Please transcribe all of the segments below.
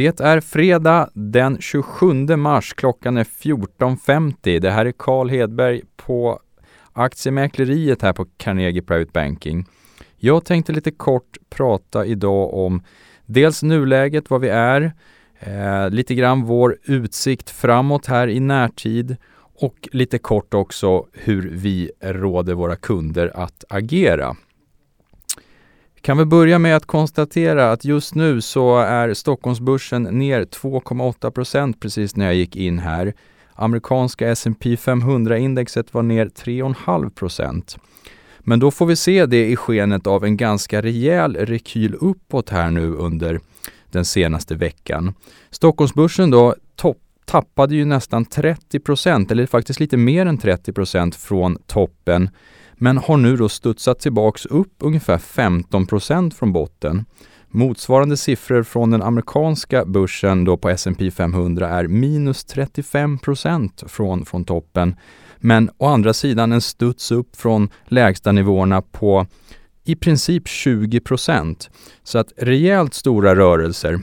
Det är fredag den 27 mars. Klockan är 14.50. Det här är Carl Hedberg på Aktiemäkleriet här på Carnegie Private Banking. Jag tänkte lite kort prata idag om dels nuläget, var vi är, eh, lite grann vår utsikt framåt här i närtid och lite kort också hur vi råder våra kunder att agera. Kan vi börja med att konstatera att just nu så är Stockholmsbörsen ner 2,8% precis när jag gick in här. Amerikanska S&P 500-indexet var ner 3,5% Men då får vi se det i skenet av en ganska rejäl rekyl uppåt här nu under den senaste veckan. Stockholmsbörsen då topp tappade ju nästan 30% eller faktiskt lite mer än 30% från toppen men har nu då studsat tillbaks upp ungefär 15% från botten. Motsvarande siffror från den amerikanska börsen då på S&P 500 är minus 35 från, från toppen. Men å andra sidan en studs upp från lägsta nivåerna på i princip 20% Så att rejält stora rörelser.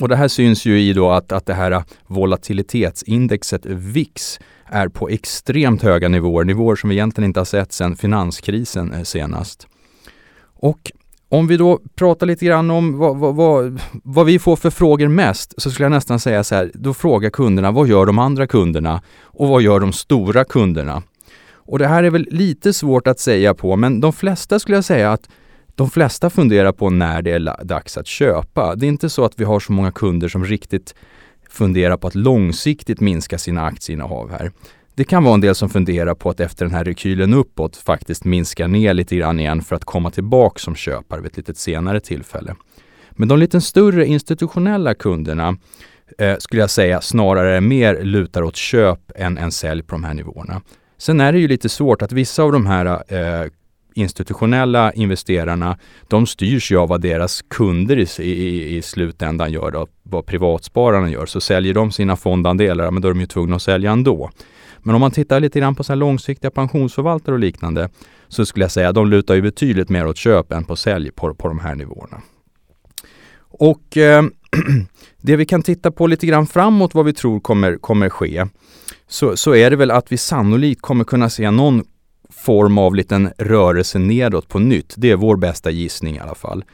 Och det här syns ju i då att, att det här volatilitetsindexet VIX är på extremt höga nivåer, nivåer som vi egentligen inte har sett sedan finanskrisen eh, senast. Och om vi då pratar lite grann om vad, vad, vad, vad, vi får för frågor mest, så skulle jag nästan säga så här, då frågar kunderna, vad gör de andra kunderna? Och vad gör de stora kunderna? Och det här är väl lite svårt att säga på, men de flesta skulle jag säga att de flesta funderar på när det är dags att köpa. Det är inte så att vi har så många kunder som riktigt funderar på att långsiktigt minska sina aktieinnehav här. Det kan vara en del som funderar på att efter den här rekylen uppåt faktiskt minska ner lite grann igen för att komma tillbaka som köpare vid ett lite senare tillfälle. Men de lite större institutionella kunderna eh, skulle jag säga snarare mer lutar åt köp än, än sälj på de här nivåerna. Sen är det ju lite svårt att vissa av de här eh, institutionella investerarna, de styrs ju av vad deras kunder i, i, i slutändan gör, då, vad privatspararna gör. Så säljer de sina fondandelar, men då är de ju tvungna att sälja ändå. Men om man tittar lite grann på så långsiktiga pensionsförvaltare och liknande så skulle jag säga att de lutar ju betydligt mer åt köp än på sälj på, på de här nivåerna. Och eh, det vi kan titta på lite grann framåt vad vi tror kommer, kommer ske så, så är det väl att vi sannolikt kommer kunna se någon form av liten rörelse nedåt på nytt. Det är vår bästa gissning i alla fall.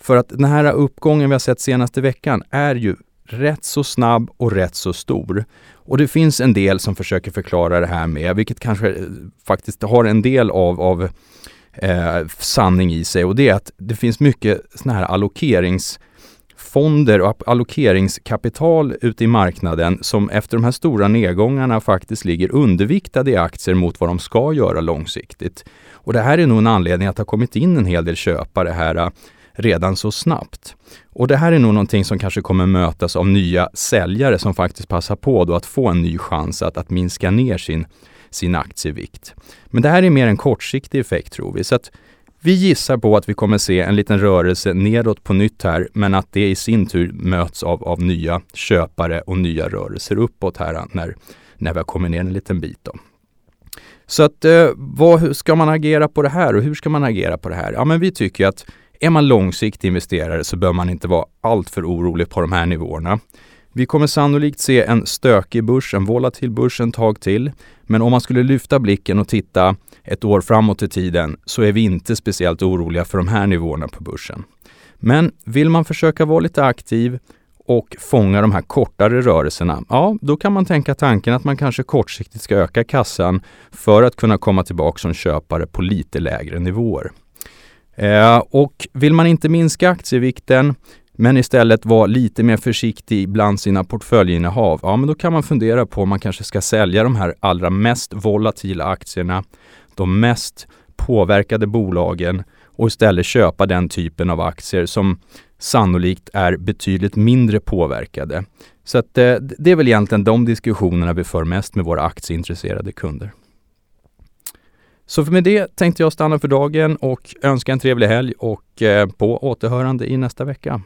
För att den här uppgången vi har sett senaste veckan är ju rätt så snabb och rätt så stor. Och det finns en del som försöker förklara det här med, vilket kanske eh, faktiskt har en del av, av eh, sanning i sig och det är att det finns mycket sådana här allokerings fonder och allokeringskapital ute i marknaden som efter de här stora nedgångarna faktiskt ligger underviktade i aktier mot vad de ska göra långsiktigt. Och det här är nog en anledning att det har kommit in en hel del köpare här äh, redan så snabbt. Och det här är nog någonting som kanske kommer mötas av nya säljare som faktiskt passar på då att få en ny chans att, att minska ner sin, sin aktievikt. Men det här är mer en kortsiktig effekt tror vi. Så att vi gissar på att vi kommer se en liten rörelse nedåt på nytt här, men att det i sin tur möts av, av nya köpare och nya rörelser uppåt här äh, när, när vi har kommit ner en liten bit. Då. Så att eh, vad ska man agera på det här och hur ska man agera på det här? Ja, men vi tycker att är man långsiktig investerare så bör man inte vara alltför orolig på de här nivåerna. Vi kommer sannolikt se en stökig börs, en volatil börs en tag till. Men om man skulle lyfta blicken och titta ett år framåt i tiden så är vi inte speciellt oroliga för de här nivåerna på börsen. Men vill man försöka vara lite aktiv och fånga de här kortare rörelserna, ja, då kan man tänka tanken att man kanske kortsiktigt ska öka kassan för att kunna komma tillbaka som köpare på lite lägre nivåer. Eh, och vill man inte minska aktievikten men istället vara lite mer försiktig bland sina portföljinnehav, ja men då kan man fundera på om man kanske ska sälja de här allra mest volatila aktierna, de mest påverkade bolagen och istället köpa den typen av aktier som sannolikt är betydligt mindre påverkade. Så att, eh, det är väl egentligen de diskussionerna vi för mest med våra aktieintresserade kunder. Så med det tänkte jag stanna för dagen och önska en trevlig helg och eh, på återhörande i nästa vecka.